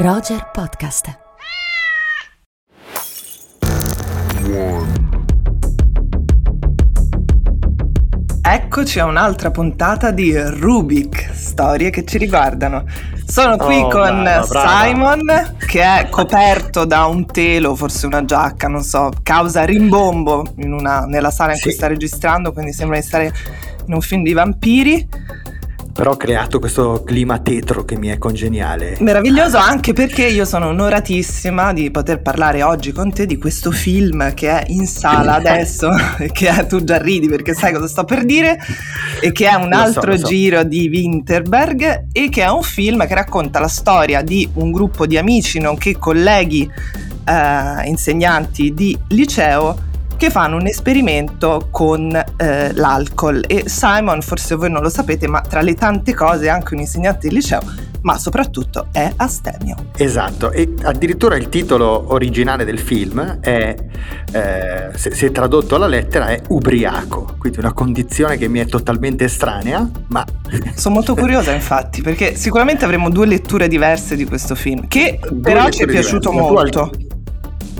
Roger Podcast. Eccoci a un'altra puntata di Rubik, storie che ci riguardano. Sono qui Oh, con brava, brava. Simon che è coperto da un telo, forse una giacca, non so, causa rimbombo in una- nella sala in cui Sì. sta registrando, quindi sembra di stare in un film di vampiri. Però ho creato questo clima tetro che mi è congeniale. Meraviglioso anche perché io sono onoratissima di poter parlare oggi con te di questo film che è in sala adesso che è- tu già ridi perché sai cosa sto per dire e che è un Lo so, altro lo so. giro di Winterberg e che è un film che racconta la storia di un gruppo di amici nonché colleghi eh, insegnanti di liceo che fanno un esperimento con eh, l'alcol e Simon, forse voi non lo sapete, ma tra le tante cose è anche un insegnante di liceo, ma soprattutto è astemio. Esatto, e addirittura il titolo originale del film è, eh, se, se tradotto alla lettera, è ubriaco, quindi una condizione che mi è totalmente estranea, ma Sono molto curiosa infatti, perché sicuramente avremo due letture diverse di questo film, che Due però ci è piaciuto diverse. Molto.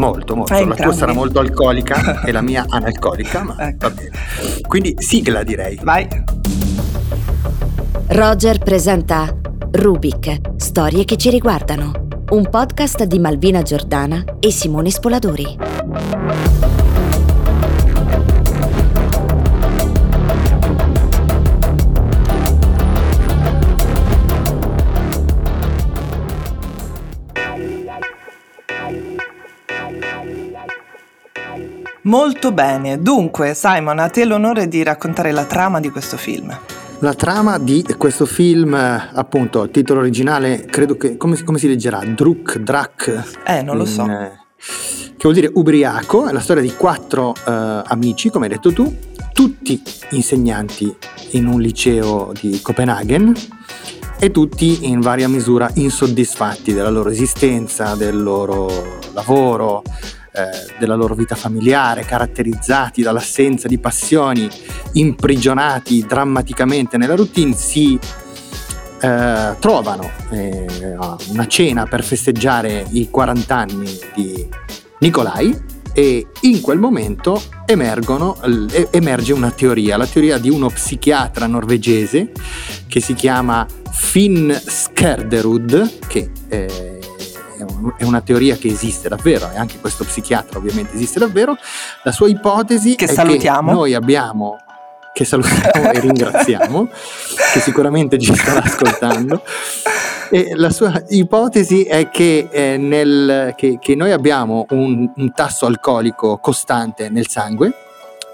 Molto, molto. Eh, La tua entrambi. sarà molto alcolica e la mia analcolica, ma Ecco. va bene. Quindi sigla direi. Vai. Roger presenta Rubik, storie che ci riguardano. Un podcast di Malvina Giordana e Simone Spoladori. Molto bene. Dunque, Simon, a te l'onore di raccontare la trama di questo film. La trama di questo film, appunto, il titolo originale, credo che, come, si- come si leggerà? Druk, Drak? Eh, non lo in, so. eh, che vuol dire ubriaco, è la storia di quattro eh, amici, come hai detto tu, tutti insegnanti in un liceo di Copenaghen e tutti in varia misura insoddisfatti della loro esistenza, del loro lavoro, eh, della loro vita familiare, caratterizzati dall'assenza di passioni, imprigionati drammaticamente nella routine, si eh, trovano eh, una cena per festeggiare i 40 anni di Nicolai e in quel momento emergono, e- emerge una teoria, la teoria di uno psichiatra norvegese che si chiama Finn Skerderud, che eh, è un- è una teoria che esiste davvero e anche questo psichiatra ovviamente esiste davvero. La sua ipotesi Che è salutiamo. che noi abbiamo che salutiamo e ringraziamo, che sicuramente ci starà ascoltando. E la sua ipotesi è che, eh, nel- che- che noi abbiamo un, un tasso alcolico costante nel sangue,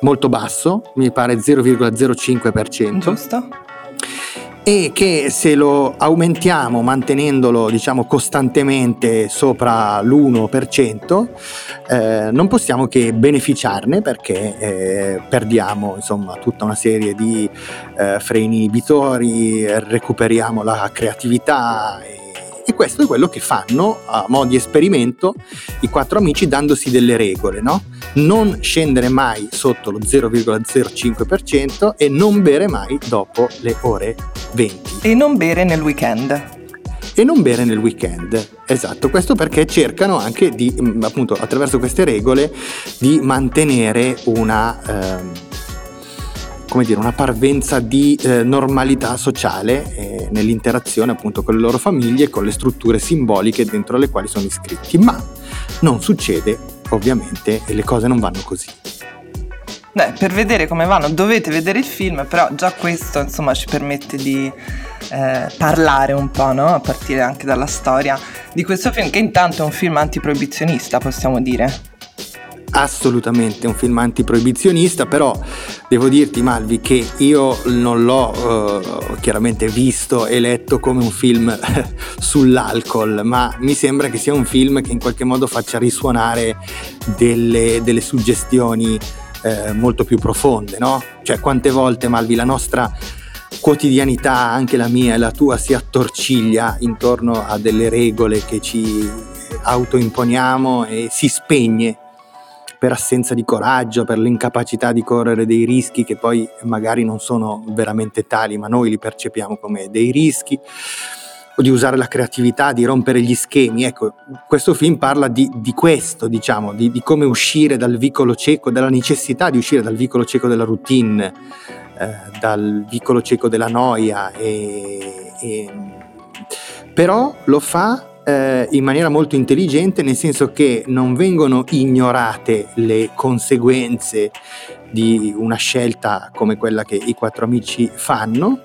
molto basso, mi pare 0,05%, Giusto? E che se lo aumentiamo mantenendolo diciamo costantemente sopra l'1% eh, non possiamo che beneficiarne perché eh, perdiamo insomma tutta una serie di eh, freni inibitori recuperiamo la creatività e, e questo è quello che fanno a mo' di esperimento i quattro amici dandosi delle regole no? non scendere mai sotto lo 0,05% e non bere mai dopo le ore 20 E non bere nel weekend. e non bere nel weekend. Esatto, questo perché cercano anche di, mm, appunto, attraverso queste regole, di mantenere una, ehm, come dire, una parvenza di eh, normalità sociale eh, nell'interazione appunto con le loro famiglie e con le strutture simboliche dentro le quali sono iscritti. Ma non succede, ovviamente, e le cose non vanno così. Beh, per vedere come vanno dovete vedere il film, però già questo insomma ci permette di eh, parlare un po', no? A partire anche dalla storia di questo film, che intanto è un film antiproibizionista, possiamo dire. Assolutamente un film antiproibizionista, però devo dirti Malvi che io non l'ho eh, chiaramente visto e letto come un film sull'alcol, ma mi sembra che sia un film che in qualche modo faccia risuonare delle, delle suggestioni eh, molto più profonde, no? Cioè quante volte Malvi la nostra quotidianità, anche la mia e la tua, si attorciglia intorno a delle regole che ci autoimponiamo e si spegne per assenza di coraggio, per l'incapacità di correre dei rischi che poi magari non sono veramente tali, ma noi li percepiamo come dei rischi. o di usare la creatività, di rompere gli schemi. Ecco, questo film parla di, di questo, diciamo, di, di, come uscire dal vicolo cieco, della necessità di uscire dal vicolo cieco della routine, eh, dal vicolo cieco della noia. E, e... Però lo fa eh, in maniera molto intelligente, nel senso che non vengono ignorate le conseguenze di una scelta come quella che i quattro amici fanno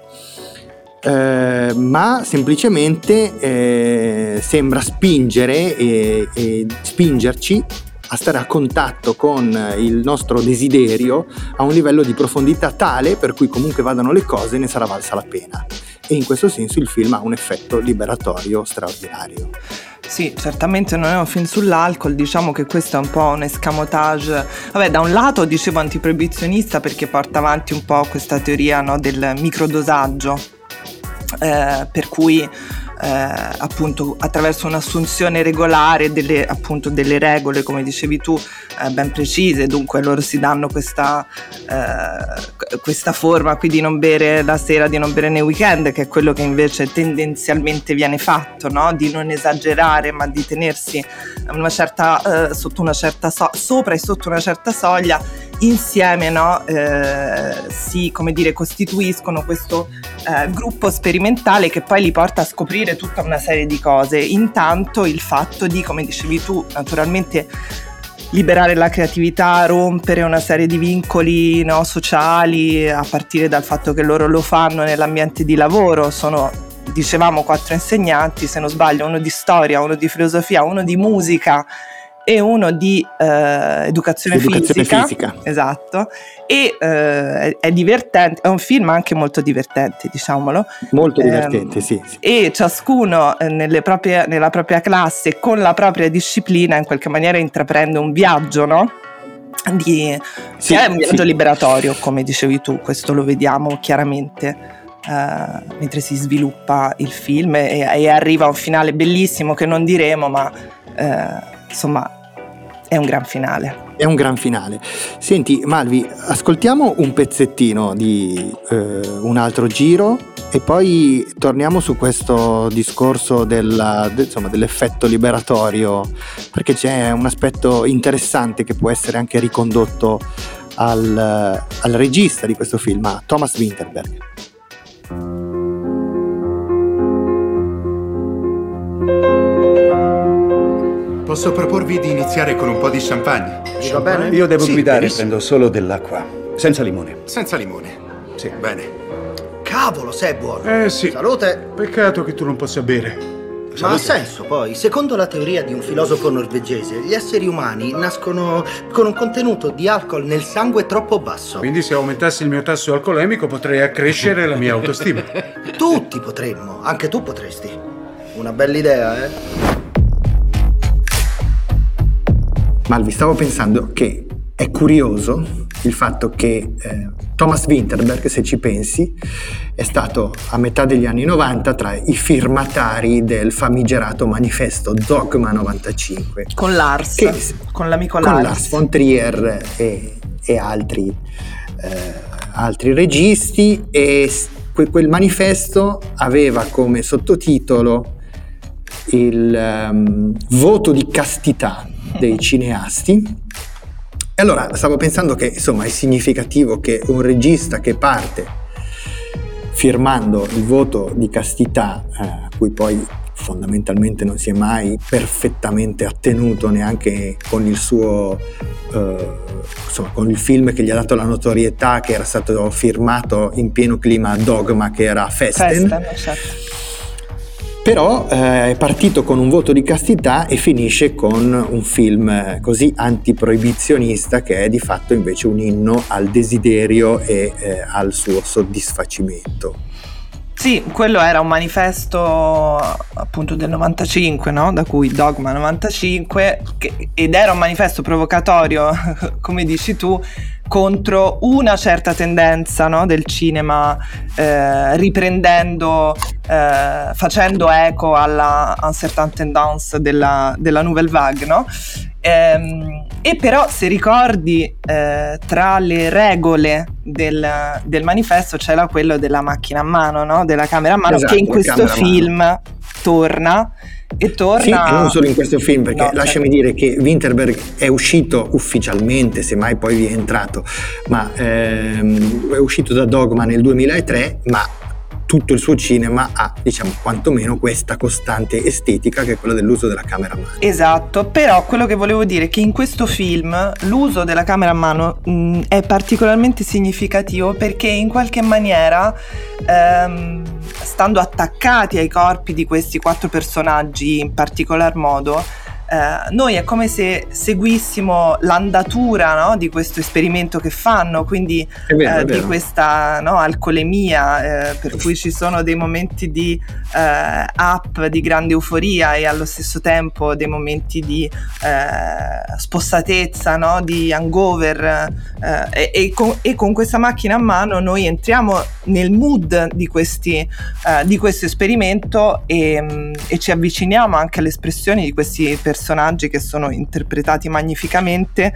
eh, ma semplicemente eh, sembra spingere e, e spingerci a stare a contatto con il nostro desiderio a un livello di profondità tale per cui comunque vadano le cose ne sarà valsa la pena. E in questo senso il film ha un effetto liberatorio straordinario. Sì, certamente non è un film sull'alcol, diciamo che questo è un po' un escamotage. Vabbè, da un lato dicevo antiproibizionista perché porta avanti un po' questa teoria no, del microdosaggio eh, per cui eh, appunto attraverso un'assunzione regolare delle, appunto, delle regole, come dicevi tu, eh, ben precise, dunque loro si danno questa, eh, questa forma qui di non bere la sera, di non bere nei weekend, che è quello che invece tendenzialmente viene fatto, no? di non esagerare ma di tenersi una certa, eh, sotto una certa so- sopra e sotto una certa soglia insieme no, eh, si dire, costituiscono questo eh, gruppo sperimentale che poi li porta a scoprire tutta una serie di cose. Intanto il fatto di, come dicevi tu, naturalmente liberare la creatività, rompere una serie di vincoli no, sociali, a partire dal fatto che loro lo fanno nell'ambiente di lavoro, sono dicevamo quattro insegnanti, se non sbaglio, uno di storia, uno di filosofia, uno di musica e uno di eh, educazione, educazione fisica, fisica, Esatto. E eh, è divertente, è un film anche molto divertente, diciamolo. Molto divertente, eh, sì, sì, E ciascuno eh, proprie, nella propria classe, con la propria disciplina, in qualche maniera intraprende un viaggio, no? Di, sì, è un viaggio sì. liberatorio, come dicevi tu, questo lo vediamo chiaramente. Uh, mentre si sviluppa il film e, e, arriva a un finale bellissimo che non diremo, ma uh, insomma è un gran finale. È un gran finale. Senti Malvi, ascoltiamo un pezzettino di eh, un altro giro e poi torniamo su questo discorso della, de, insomma, dell'effetto liberatorio, perché c'è un aspetto interessante che può essere anche ricondotto al, al regista di questo film, a Thomas Winterberg. Posso proporvi di iniziare con un po' di champagne? Ci va bene? Io devo sì, guidare, benissimo. prendo solo dell'acqua. Senza limone. Senza limone. Sì. Bene. Cavolo, sei buono. Eh sì. Salute. Peccato che tu non possa bere. Salute. Ma ha senso poi, secondo la teoria di un filosofo norvegese, gli esseri umani nascono con un contenuto di alcol nel sangue troppo basso. Quindi se aumentassi il mio tasso alcolemico potrei accrescere la mia autostima. Tutti potremmo, anche tu potresti. Una bella idea, eh? Malvi, stavo pensando che è curioso il fatto che eh, Thomas Winterberg, se ci pensi, è stato a metà degli anni 90 tra i firmatari del famigerato manifesto Dogma 95. Con Lars, che, con l'amico Lars. Con Lars von Trier e, e altri, eh, altri, registi e que, quel manifesto aveva come sottotitolo il um, voto di castità dei cineasti. E allora stavo pensando che insomma è significativo che un regista che parte firmando il voto di castità, eh, a cui poi fondamentalmente non si è mai perfettamente attenuto neanche con il suo eh, insomma con il film che gli ha dato la notorietà che era stato firmato in pieno clima dogma che era Festen, Festen certo però eh, è partito con un voto di castità e finisce con un film eh, così antiproibizionista che è di fatto invece un inno al desiderio e eh, al suo soddisfacimento. Sì, quello era un manifesto appunto del 95, no? da cui Dogma 95, che, ed era un manifesto provocatorio, come dici tu, contro una certa tendenza no? del cinema, eh, riprendendo, eh, facendo eco alla uncertain tendance della, della Nouvelle Vague, no? Ehm, e però se ricordi eh, tra le regole del, del, manifesto c'era quello della macchina a mano, no? della camera a mano, esatto, che in questo film torna e torna... Sì, e non solo in questo film, perché No, lasciami certo. dire che Winterberg è uscito ufficialmente, se mai poi vi è entrato, ma ehm, è uscito da Dogma nel 2003, ma tutto il suo cinema ha, diciamo, quantomeno questa costante estetica che è quella dell'uso della camera a mano. Esatto, però quello che volevo dire è che in questo film l'uso della camera a mano mh, è particolarmente significativo perché in qualche maniera, ehm, stando attaccati ai corpi di questi quattro personaggi in particolar modo, eh, noi è come se seguissimo l'andatura no, di questo esperimento che fanno, quindi vero, eh, di questa no, alcolemia, eh, per cui ci sono dei momenti di eh, up, di grande euforia e allo stesso tempo dei momenti di eh, spossatezza, no, di hangover e, e con, e con questa macchina a mano noi entriamo nel mood di, questi, di questo esperimento e, mm, e ci avviciniamo anche alle espressioni di questi personaggi che sono interpretati magnificamente.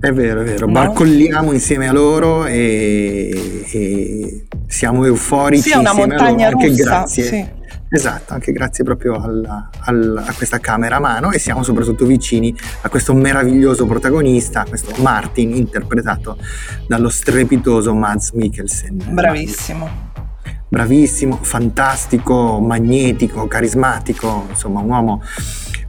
È vero, è vero, No? barcolliamo insieme a loro e, e siamo euforici Sì, è una montagna loro, russa. grazie. sì. Esatto, anche grazie proprio alla- al- a questa camera a mano e siamo soprattutto vicini a questo meraviglioso protagonista, questo Martin, interpretato dallo strepitoso Mads Mikkelsen. Bravissimo. Bravissimo, fantastico, magnetico, carismatico, insomma un uomo,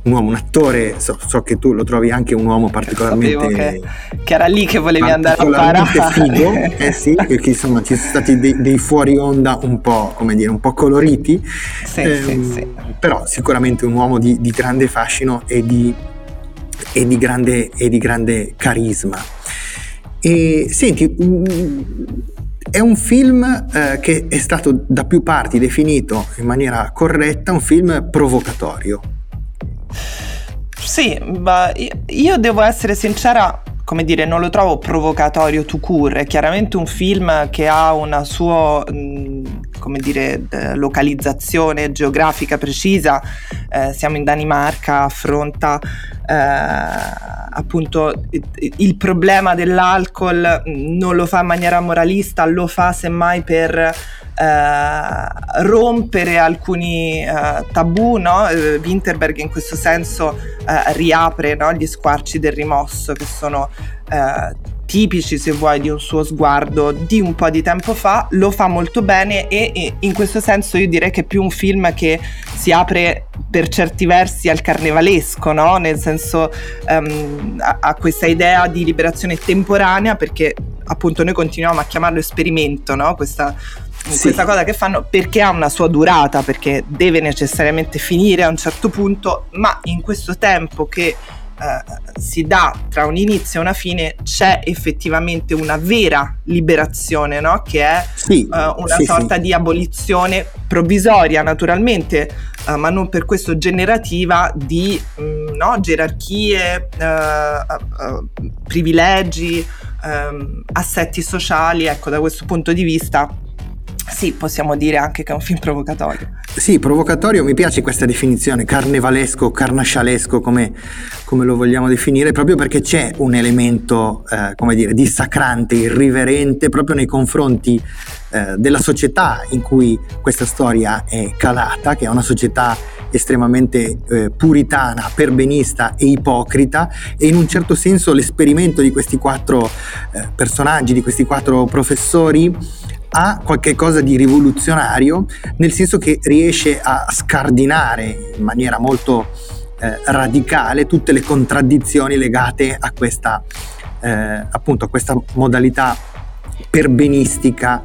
un, uomo, un attore, so, so che tu lo trovi anche un uomo particolarmente... Che, che era lì che volevi andare a parare. figo, eh sì, perché insomma ci sono stati dei, dei fuori onda un po', come dire, un po' coloriti, Sì, Ehm, sì, sì. però sicuramente un uomo di, di grande fascino e di, e di grande, e di grande carisma. E senti, mm, è un film eh, che è stato da più parti definito in maniera corretta un film provocatorio. Sì, io, devo essere sincera, come dire, non lo trovo provocatorio to cure, è chiaramente un film che ha una sua, come dire, localizzazione geografica precisa, Eh, siamo in Danimarca, affronta eh, appunto il- problema dell'alcol, mh, non lo fa in maniera moralista, lo fa semmai per eh, rompere alcuni eh, tabù, no? Eh, Winterberg in questo senso eh, riapre no, gli squarci del rimosso che sono eh, tipici se vuoi di un suo sguardo di un po' di tempo fa, lo fa molto bene e, e in questo senso io direi che è più un film che si apre per certi versi al carnevalesco, no? nel senso ehm, a, a questa idea di liberazione temporanea perché appunto noi continuiamo a chiamarlo esperimento, no? questa, Sì. questa cosa che fanno perché ha una sua durata, perché deve necessariamente finire a un certo punto, ma in questo tempo che eh, si dà tra un inizio e una fine c'è effettivamente una vera liberazione, no? che è Sì, eh, una sì, sorta sì. di abolizione provvisoria naturalmente, eh, ma non per questo generativa di mm, no, gerarchie, eh, eh, privilegi, ehm, assetti sociali. Ecco, da questo punto di vista, sì, possiamo dire anche che è un film provocatorio. Sì, provocatorio, mi piace questa definizione, carnevalesco, carnascialesco, come, come lo vogliamo definire, proprio perché c'è un elemento, eh, come dire, dissacrante, irriverente, proprio nei confronti eh, della società in cui questa storia è calata, che è una società estremamente eh, puritana, perbenista e ipocrita, e in un certo senso l'esperimento di questi quattro eh, personaggi, di questi quattro professori, ha qualche cosa di rivoluzionario, nel senso che riesce a scardinare in maniera molto eh, radicale tutte le contraddizioni legate a questa, eh, appunto, a questa modalità perbenistica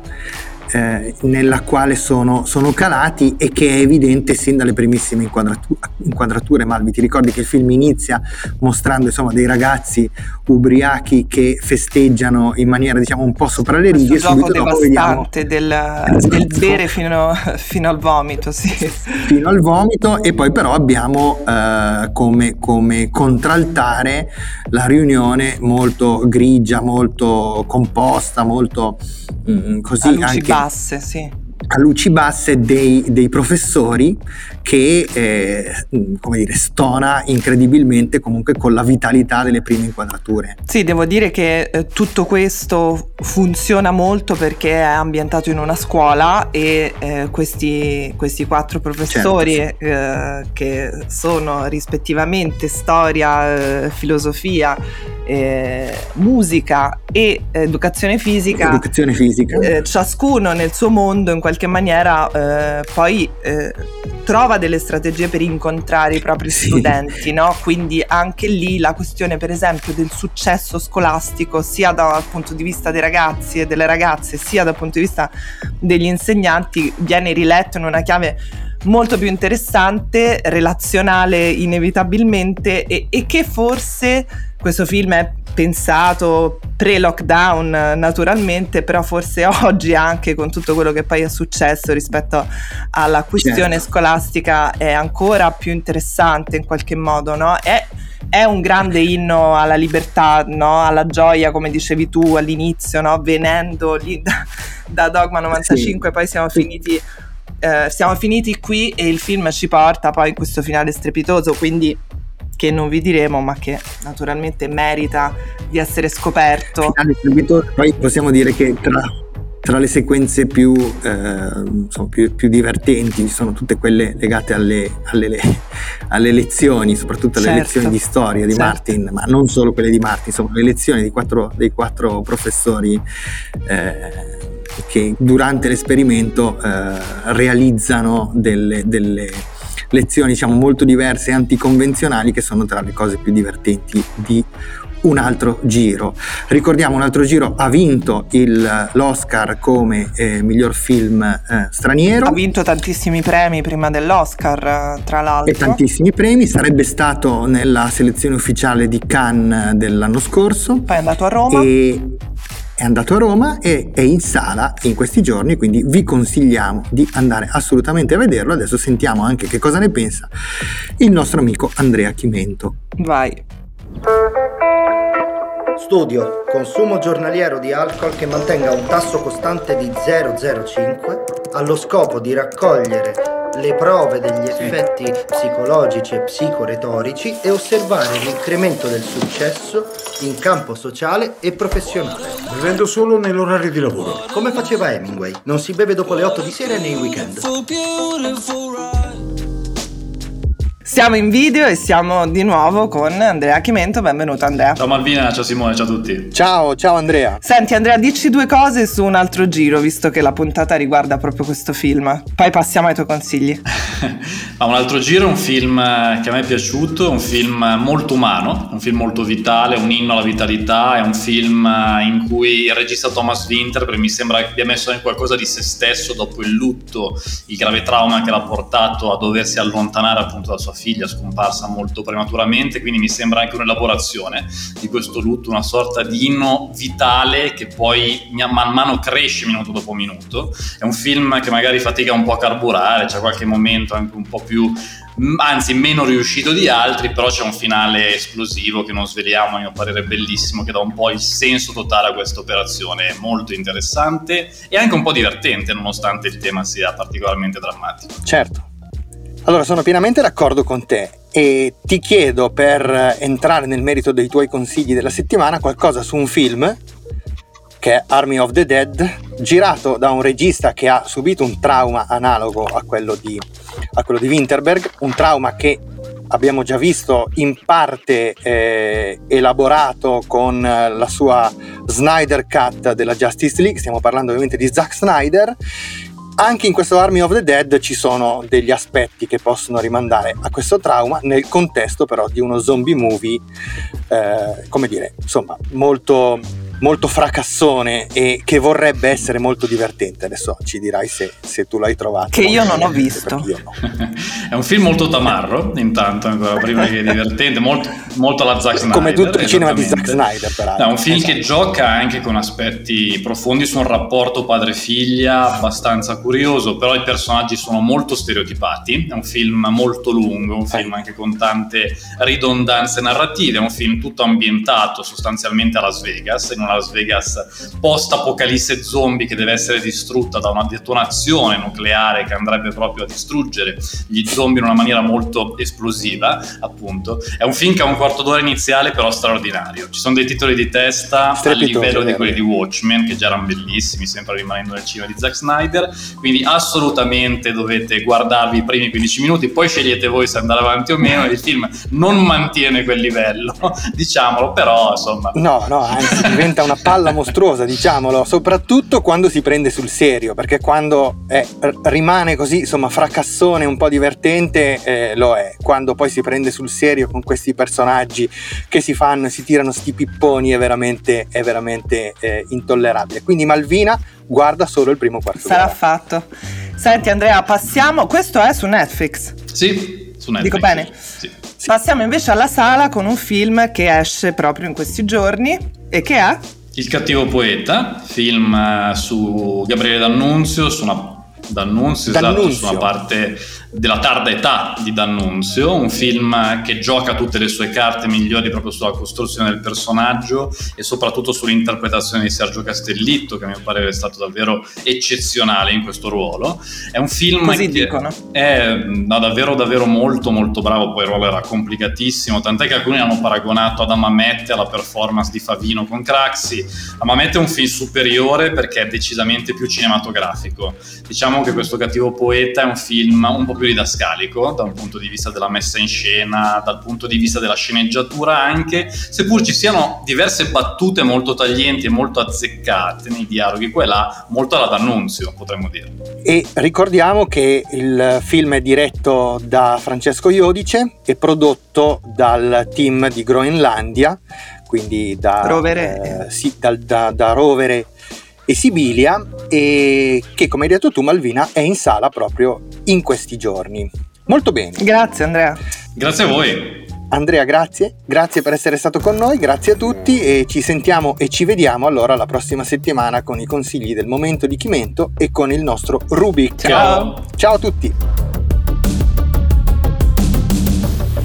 eh, nella quale sono, sono calati e che è evidente sin dalle primissime inquadratu- inquadrature. Malvi, ti ricordi che il film inizia mostrando insomma dei ragazzi ubriachi che festeggiano in maniera diciamo un po' sopra le righe Questo gioco dopo vediamo devastante del, Esatto. del bere fino, fino al vomito, sì. fino al vomito e poi però abbiamo eh, come, come contraltare la riunione molto grigia, molto composta, molto mm, A così anche basse, sì. a luci basse dei, dei professori che eh, come dire, stona incredibilmente comunque con la vitalità delle prime inquadrature. Sì, devo dire che eh, tutto questo funziona molto perché è ambientato in una scuola e eh, questi, questi, quattro professori certo. Eh, che sono rispettivamente storia, eh, filosofia, eh, musica e educazione fisica, educazione fisica. ciascuno nel suo mondo in qualche maniera poi trova delle strategie per incontrare i propri sì. studenti, no? Quindi anche lì la questione, per esempio, del successo scolastico, sia dal punto di vista dei ragazzi e delle ragazze, sia dal punto di vista degli insegnanti, viene riletto in una chiave molto più interessante, relazionale inevitabilmente e, e che forse questo film è pensato pre-lockdown naturalmente, però forse oggi anche con tutto quello che poi è successo rispetto alla questione certo. scolastica è ancora più interessante in qualche modo, no? È, è un grande inno alla libertà, no? alla gioia, come dicevi tu all'inizio, no? venendo lì da, da Dogma 95, sì. poi siamo finiti, eh, siamo finiti qui e il film ci porta poi in questo finale strepitoso, quindi che non vi diremo, ma che naturalmente merita di essere scoperto. Poi possiamo dire che tra, tra le sequenze più, eh, insomma, più, più, divertenti ci sono tutte quelle legate alle, alle, alle lezioni, soprattutto alle certo. lezioni di storia di certo. Martin, ma non solo quelle di Martin, insomma le lezioni quattro, dei quattro professori. Eh, che durante l'esperimento eh, realizzano delle, delle lezioni diciamo molto diverse e anticonvenzionali che sono tra le cose più divertenti di un altro giro. Ricordiamo un altro giro ha vinto il, l'Oscar come eh, miglior film eh, straniero. Ha vinto tantissimi premi prima dell'Oscar, tra l'altro. E tantissimi premi, sarebbe stato nella selezione ufficiale di Cannes dell'anno scorso. Poi è andato a Roma. E è andato a Roma e è in sala in questi giorni, quindi vi consigliamo di andare assolutamente a vederlo. Adesso sentiamo anche che cosa ne pensa il nostro amico Andrea Chimento. Vai. Studio consumo giornaliero di alcol che mantenga un tasso costante di 0,05 allo scopo di raccogliere le prove degli effetti psicologici e psicoretorici e osservare l'incremento del successo in campo sociale e professionale. Bevendo solo nell'orario di lavoro. Come faceva Hemingway, non si beve dopo le 8 di sera e nei weekend. Siamo in video e siamo di nuovo con Andrea Chimento. Benvenuto Andrea. Ciao Malvina, ciao Simone, ciao a tutti. Ciao, ciao Andrea. Senti Andrea, dici due cose su un altro giro, visto che la puntata riguarda proprio questo film. Poi passiamo ai tuoi consigli. Ma un altro giro è un film che a me è piaciuto, un film molto umano, un film molto vitale, un inno alla vitalità, è un film in cui il regista Thomas Winter mi sembra che abbia messo in qualcosa di se stesso dopo il lutto, il grave trauma che l'ha portato a doversi allontanare appunto dalla sua figlia scomparsa molto prematuramente, quindi mi sembra anche un'elaborazione di questo lutto, una sorta di inno vitale che poi man mano cresce minuto dopo minuto. È un film che magari fatica un po' a carburare, c'è qualche momento anche un po' più anzi meno riuscito di altri, però c'è un finale esplosivo che non sveliamo, a mio parere bellissimo, che dà un po' il senso totale a questa operazione, molto interessante e anche un po' divertente, nonostante il tema sia particolarmente drammatico. Certo. Allora, sono pienamente d'accordo con te e ti chiedo per entrare nel merito dei tuoi consigli della settimana qualcosa su un film che è Army of the Dead, girato da un regista che ha subito un trauma analogo a quello di, a quello di Winterberg, un trauma che abbiamo già visto in parte eh, elaborato con la sua Snyder Cut della Justice League, stiamo parlando ovviamente di Zack Snyder anche in questo Army of the Dead ci sono degli aspetti che possono rimandare a questo trauma nel contesto però di uno zombie movie, eh, come dire, insomma, molto molto fracassone e che vorrebbe essere molto divertente. Adesso ci dirai se, se tu l'hai trovato. Che io non ho visto. Io no. è un film molto tamarro, intanto, ancora prima che divertente, molto, molto alla Zack Snyder. Come tutto il cinema di Zack Snyder, peraltro. È un film esatto. che gioca anche con aspetti profondi su un rapporto padre-figlia abbastanza curioso, però i personaggi sono molto stereotipati. È un film molto lungo, un film anche con tante ridondanze narrative, è un film tutto ambientato sostanzialmente a Las Vegas, in una Las Vegas post-apocalisse zombie che deve essere distrutta da una detonazione nucleare che andrebbe proprio a distruggere gli zombie in una maniera molto esplosiva, appunto. È un film che ha un quarto d'ora iniziale però straordinario. Ci sono dei titoli di testa a livello di quelli di Watchmen che già erano bellissimi, sempre rimanendo nel cinema di Zack Snyder, quindi assolutamente dovete guardarvi i primi 15 minuti, poi scegliete voi se andare avanti o meno, il film non mantiene quel livello, diciamolo, però insomma... No, no, anzi diventa una palla mostruosa, diciamolo, soprattutto quando si prende sul serio, perché quando è, rimane così, insomma, fracassone, un po' divertente, eh, lo è. Quando poi si prende sul serio con questi personaggi che si fanno, si tirano sti pipponi, è veramente, è veramente eh, intollerabile. Quindi Malvina guarda solo il primo quarto Sarà fatto. Senti Andrea, passiamo, questo è su Netflix. Sì, su Netflix. Dico bene? Sì. sì. Passiamo invece alla sala con un film che esce proprio in questi giorni e che è? Il cattivo poeta, film eh, su Gabriele D'Annunzio, su una D'Annunzio, esatto, su una parte della tarda età di D'Annunzio, un film che gioca tutte le sue carte migliori proprio sulla costruzione del personaggio e soprattutto sull'interpretazione di Sergio Castellitto, che a mio parere è stato davvero eccezionale in questo ruolo. È un film Così che dicono. è no, davvero davvero molto molto bravo, poi il ruolo era complicatissimo, tant'è che alcuni hanno paragonato ad Amamette alla performance di Favino con Craxi. Amamette è un film superiore perché è decisamente più cinematografico. Diciamo che questo cattivo poeta è un film un po' più didascalico dal punto di vista della messa in scena, dal punto di vista della sceneggiatura anche, seppur ci siano diverse battute molto taglienti e molto azzeccate nei dialoghi, quella molto alla d'annunzio, potremmo dire. E ricordiamo che il film è diretto da Francesco Iodice e prodotto dal team di Groenlandia, quindi da Rovere, eh, sì, da, da, da Rovere e Sibilia e che come hai detto tu Malvina è in sala proprio in questi giorni. Molto bene. Grazie Andrea. Grazie a voi. Andrea, grazie, grazie per essere stato con noi, grazie a tutti e ci sentiamo e ci vediamo allora la prossima settimana con i consigli del momento di Chimento e con il nostro Rubik. Ciao. Ciao a tutti.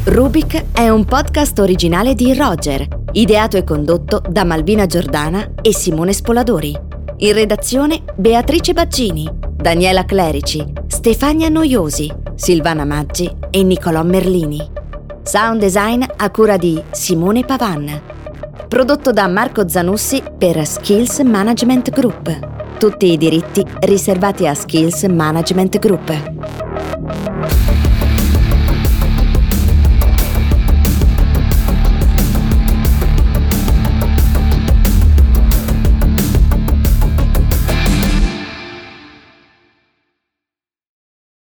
Rubik è un podcast originale di Roger, ideato e condotto da Malvina Giordana e Simone Spoladori. In redazione Beatrice Baccini, Daniela Clerici, Stefania Noiosi, Silvana Maggi e Nicolò Merlini. Sound design a cura di Simone Pavan. Prodotto da Marco Zanussi per Skills Management Group. Tutti i diritti riservati a Skills Management Group.